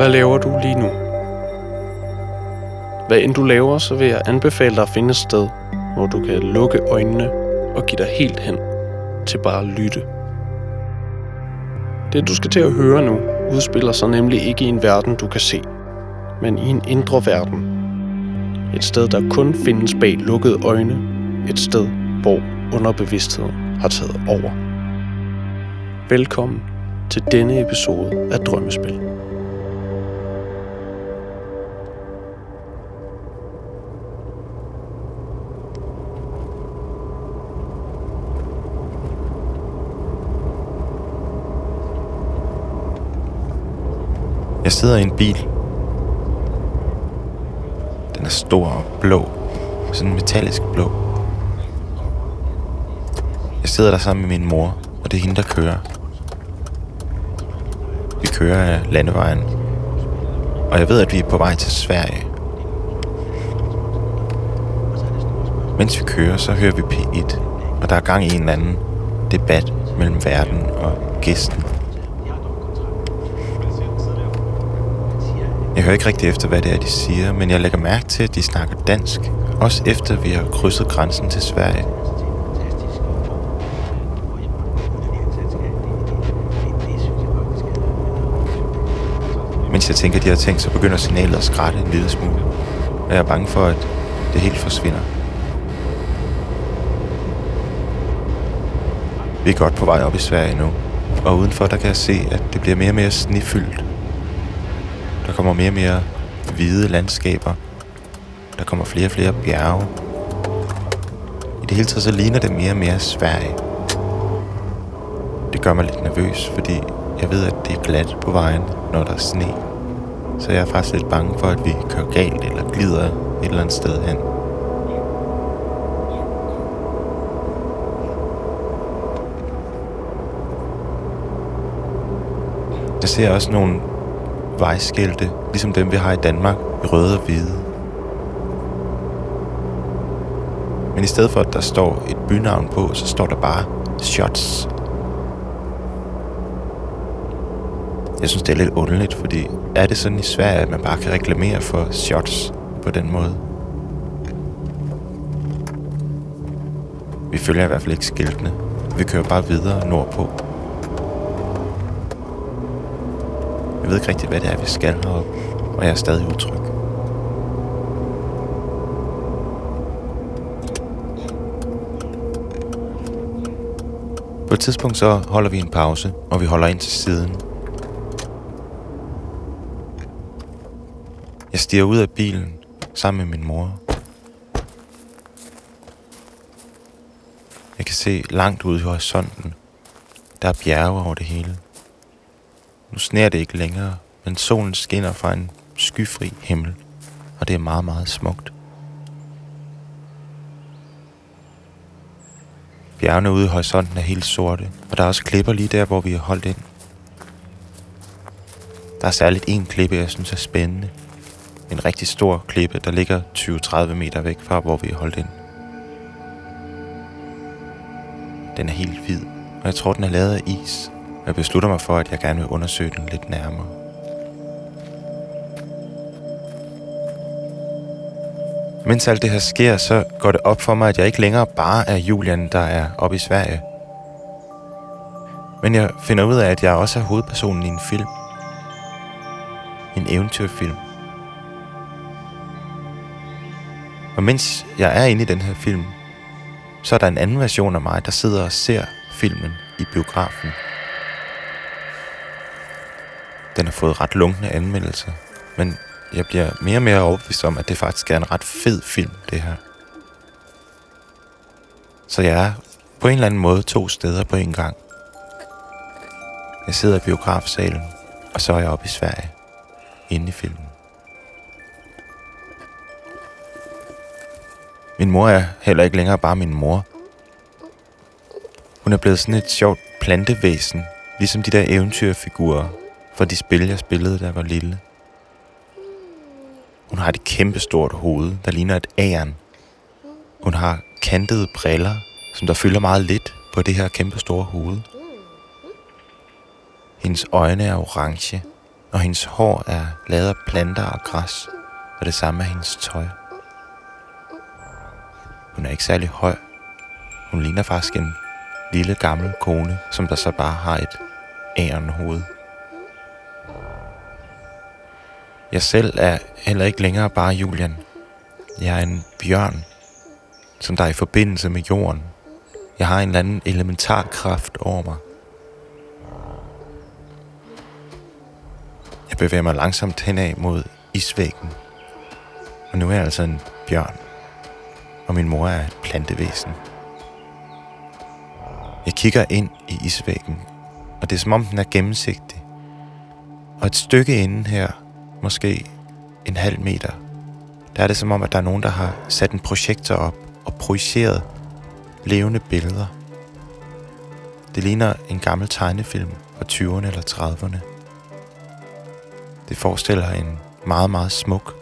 Hvad laver du lige nu? Hvad end du laver, så vil jeg anbefale dig at finde et sted, hvor du kan lukke øjnene og give dig helt hen til bare at lytte. Det du skal til at høre nu, udspiller sig nemlig ikke i en verden, du kan se, men i en indre verden. Et sted, der kun findes bag lukkede øjne. Et sted, hvor underbevidstheden har taget over. Velkommen til denne episode af Drømmespil. Jeg sidder i en bil. Den er stor og blå. Sådan metallisk blå. Jeg sidder der sammen med min mor, og det er hende, der kører. Vi kører af landevejen. Og jeg ved, at vi er på vej til Sverige. Mens vi kører, så hører vi P1, og der er gang i en eller anden debat mellem verden og gæsten. Jeg hører ikke rigtig efter, hvad det er, de siger, men jeg lægger mærke til, at de snakker dansk, også efter vi har krydset grænsen til Sverige. Mens jeg tænker de har tænkt, så begynder signalet at skrætte en lille smule. Og jeg er bange for, at det helt forsvinder. Vi er godt på vej op i Sverige nu, og udenfor der kan jeg se, at det bliver mere og mere snefyldt. Der kommer mere og mere hvide landskaber. Der kommer flere og flere bjerge. I det hele taget så ligner det mere og mere Sverige. Det gør mig lidt nervøs, fordi jeg ved, at det er glat på vejen, når der er sne. Så jeg er faktisk lidt bange for, at vi kører galt eller glider et eller andet sted hen. Jeg ser også nogle vejskilte, ligesom dem vi har i Danmark, i røde og hvide. Men i stedet for, at der står et bynavn på, så står der bare shots. Jeg synes, det er lidt underligt, fordi er det sådan i Sverige, at man bare kan reklamere for shots på den måde? Vi følger i hvert fald ikke skiltene. Vi kører bare videre nordpå. Jeg ved ikke rigtigt, hvad det er, vi skal heroppe, og jeg er stadig utryg. På et tidspunkt så holder vi en pause, og vi holder ind til siden. Jeg stiger ud af bilen sammen med min mor. Jeg kan se langt ud i horisonten. Der er bjerge over det hele. Nu sner det ikke længere, men solen skinner fra en skyfri himmel, og det er meget, meget smukt. Bjergene ude i horisonten er helt sorte, og der er også klipper lige der, hvor vi har holdt ind. Der er særligt en klippe, jeg synes er spændende. En rigtig stor klippe, der ligger 20-30 meter væk fra, hvor vi har holdt ind. Den er helt hvid, og jeg tror, den er lavet af is, jeg beslutter mig for, at jeg gerne vil undersøge den lidt nærmere. Mens alt det her sker, så går det op for mig, at jeg ikke længere bare er Julian, der er oppe i Sverige. Men jeg finder ud af, at jeg også er hovedpersonen i en film. En eventyrfilm. Og mens jeg er inde i den her film, så er der en anden version af mig, der sidder og ser filmen i biografen. Den har fået ret lunkne anmeldelser, men jeg bliver mere og mere overbevist om, at det faktisk er en ret fed film, det her. Så jeg er på en eller anden måde to steder på en gang. Jeg sidder i biografsalen, og så er jeg oppe i Sverige, inde i filmen. Min mor er heller ikke længere bare min mor. Hun er blevet sådan et sjovt plantevæsen, ligesom de der eventyrfigurer for de spil, jeg spillede, da jeg var lille. Hun har et kæmpestort hoved, der ligner et æren. Hun har kantede briller, som der fylder meget lidt på det her kæmpestore hoved. Hendes øjne er orange, og hendes hår er lavet af planter og græs, og det samme er hendes tøj. Hun er ikke særlig høj. Hun ligner faktisk en lille gammel kone, som der så bare har et ærenhoved. Jeg selv er heller ikke længere bare Julian. Jeg er en bjørn, som der er i forbindelse med jorden. Jeg har en eller anden elementar kraft over mig. Jeg bevæger mig langsomt henad mod isvæggen. Og nu er jeg altså en bjørn. Og min mor er et plantevæsen. Jeg kigger ind i isvæggen, og det er som om den er gennemsigtig. Og et stykke inden her, måske en halv meter, der er det som om, at der er nogen, der har sat en projektor op og projiceret levende billeder. Det ligner en gammel tegnefilm fra 20'erne eller 30'erne. Det forestiller en meget, meget smuk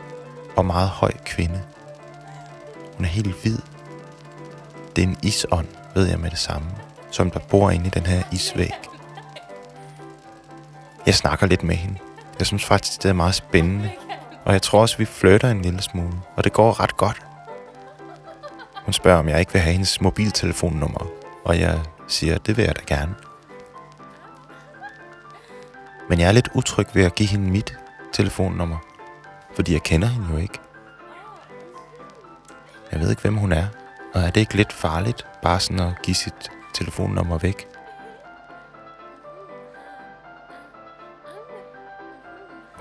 og meget høj kvinde. Hun er helt hvid. Det er en isånd, ved jeg med det samme, som der bor inde i den her isvæg. Jeg snakker lidt med hende. Jeg synes faktisk, det er meget spændende. Og jeg tror også, vi flytter en lille smule. Og det går ret godt. Hun spørger, om jeg ikke vil have hendes mobiltelefonnummer. Og jeg siger, det vil jeg da gerne. Men jeg er lidt utryg ved at give hende mit telefonnummer. Fordi jeg kender hende jo ikke. Jeg ved ikke, hvem hun er. Og er det ikke lidt farligt, bare sådan at give sit telefonnummer væk?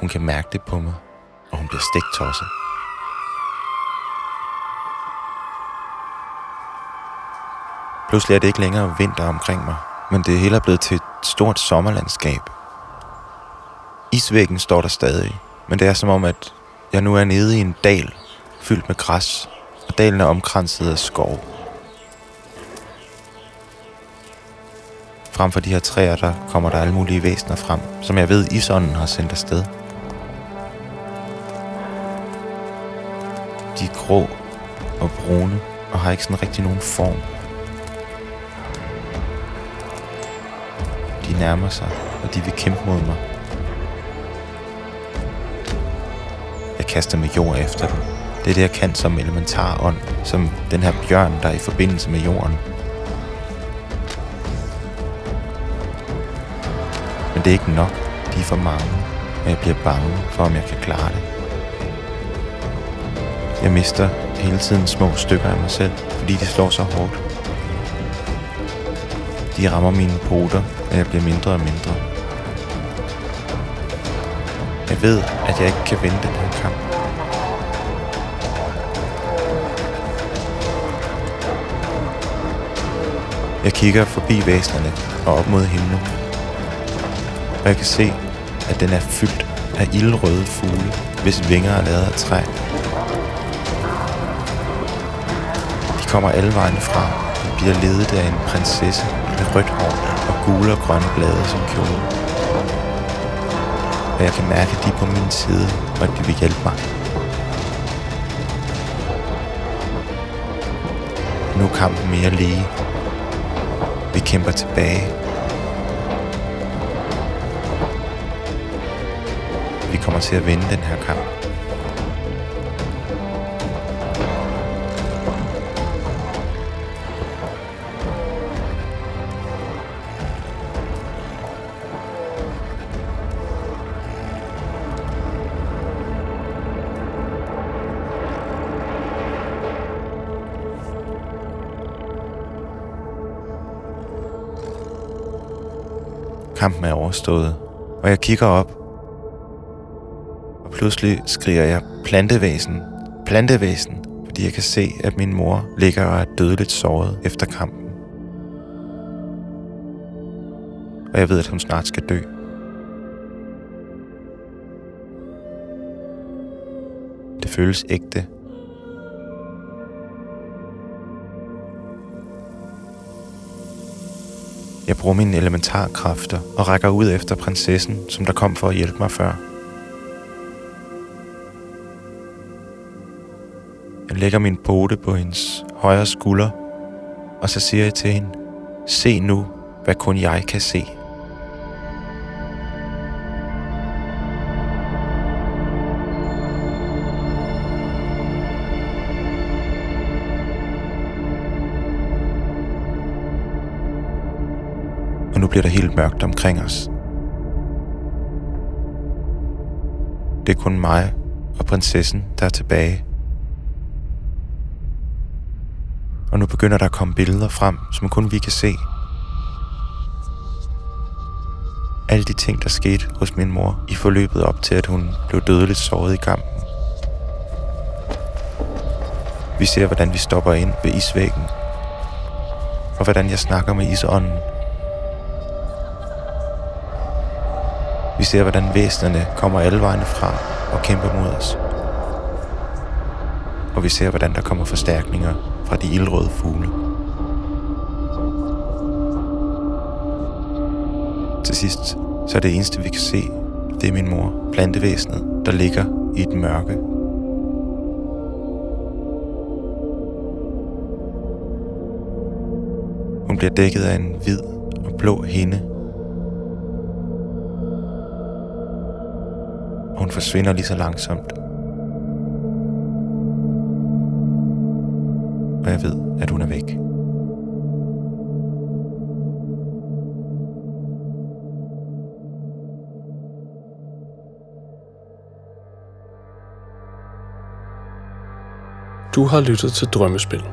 Hun kan mærke det på mig, og hun bliver stiktosset. Pludselig er det ikke længere vinter omkring mig, men det hele er blevet til et stort sommerlandskab. Isvæggen står der stadig, men det er som om, at jeg nu er nede i en dal fyldt med græs, og dalen er omkranset af skov. Frem for de her træer, der kommer der alle mulige væsener frem, som jeg ved, isånden har sendt afsted. De er grå og brune og har ikke sådan rigtig nogen form. De nærmer sig, og de vil kæmpe mod mig. Jeg kaster med jord efter dem. Det er det, jeg kan som elementar ånd, som den her bjørn, der er i forbindelse med jorden. Men det er ikke nok. De er for mange, og jeg bliver bange for, om jeg kan klare det. Jeg mister hele tiden små stykker af mig selv, fordi de slår så hårdt. De rammer mine poter, og jeg bliver mindre og mindre. Jeg ved, at jeg ikke kan vinde den her kamp. Jeg kigger forbi væsnerne og op mod himlen. Og jeg kan se, at den er fyldt af ildrøde fugle, hvis vinger er lavet af træ. De kommer alle vejen fra og bliver ledet af en prinsesse med rødt hår og gule og grønne blade som kjole. Og jeg kan mærke, at de er på min side, og at de vil hjælpe mig. Nu er kampen mere lige. Vi kæmper tilbage. Vi kommer til at vinde den her kamp. Kampen er overstået, og jeg kigger op. Og pludselig skriger jeg plantevæsen, plantevæsen, fordi jeg kan se, at min mor ligger og er dødeligt såret efter kampen. Og jeg ved, at hun snart skal dø. Det føles ægte. Jeg bruger mine elementarkræfter og rækker ud efter prinsessen, som der kom for at hjælpe mig før. Jeg lægger min pote på hendes højre skulder, og så siger jeg til hende, se nu, hvad kun jeg kan se. Bliver der helt mørkt omkring os. Det er kun mig og prinsessen, der er tilbage. Og nu begynder der at komme billeder frem, som kun vi kan se. Alle de ting, der skete hos min mor i forløbet op til, at hun blev dødeligt såret i kampen. Vi ser, hvordan vi stopper ind ved isvæggen, og hvordan jeg snakker med isånden. Vi ser, hvordan væsenerne kommer alle vejene fra og kæmper mod os. Og vi ser, hvordan der kommer forstærkninger fra de ildrøde fugle. Til sidst, så er det eneste, vi kan se, det er min mor, plantevæsenet, der ligger i et mørke. Hun bliver dækket af en hvid og blå hinde. Hun forsvinder lige så langsomt. Og jeg ved, at hun er væk. Du har lyttet til Drømmespil.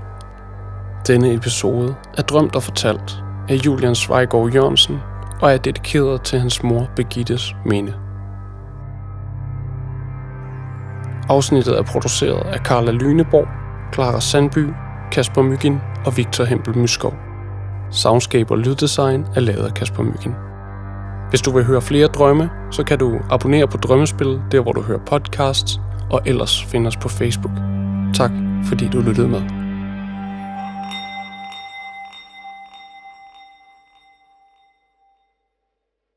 Denne episode er drømt og fortalt af Julian Svejgaard Jørgensen og er dedikeret til hans mor Begittes minde. Afsnittet er produceret af Carla Lyneborg, Clara Sandby, Kasper Mygin og Victor Hempel Myskov. Soundscape og lyddesign er lavet af Kasper Mygin. Hvis du vil høre flere drømme, så kan du abonnere på Drømmespil, der hvor du hører podcasts, og ellers finde os på Facebook. Tak fordi du lyttede med.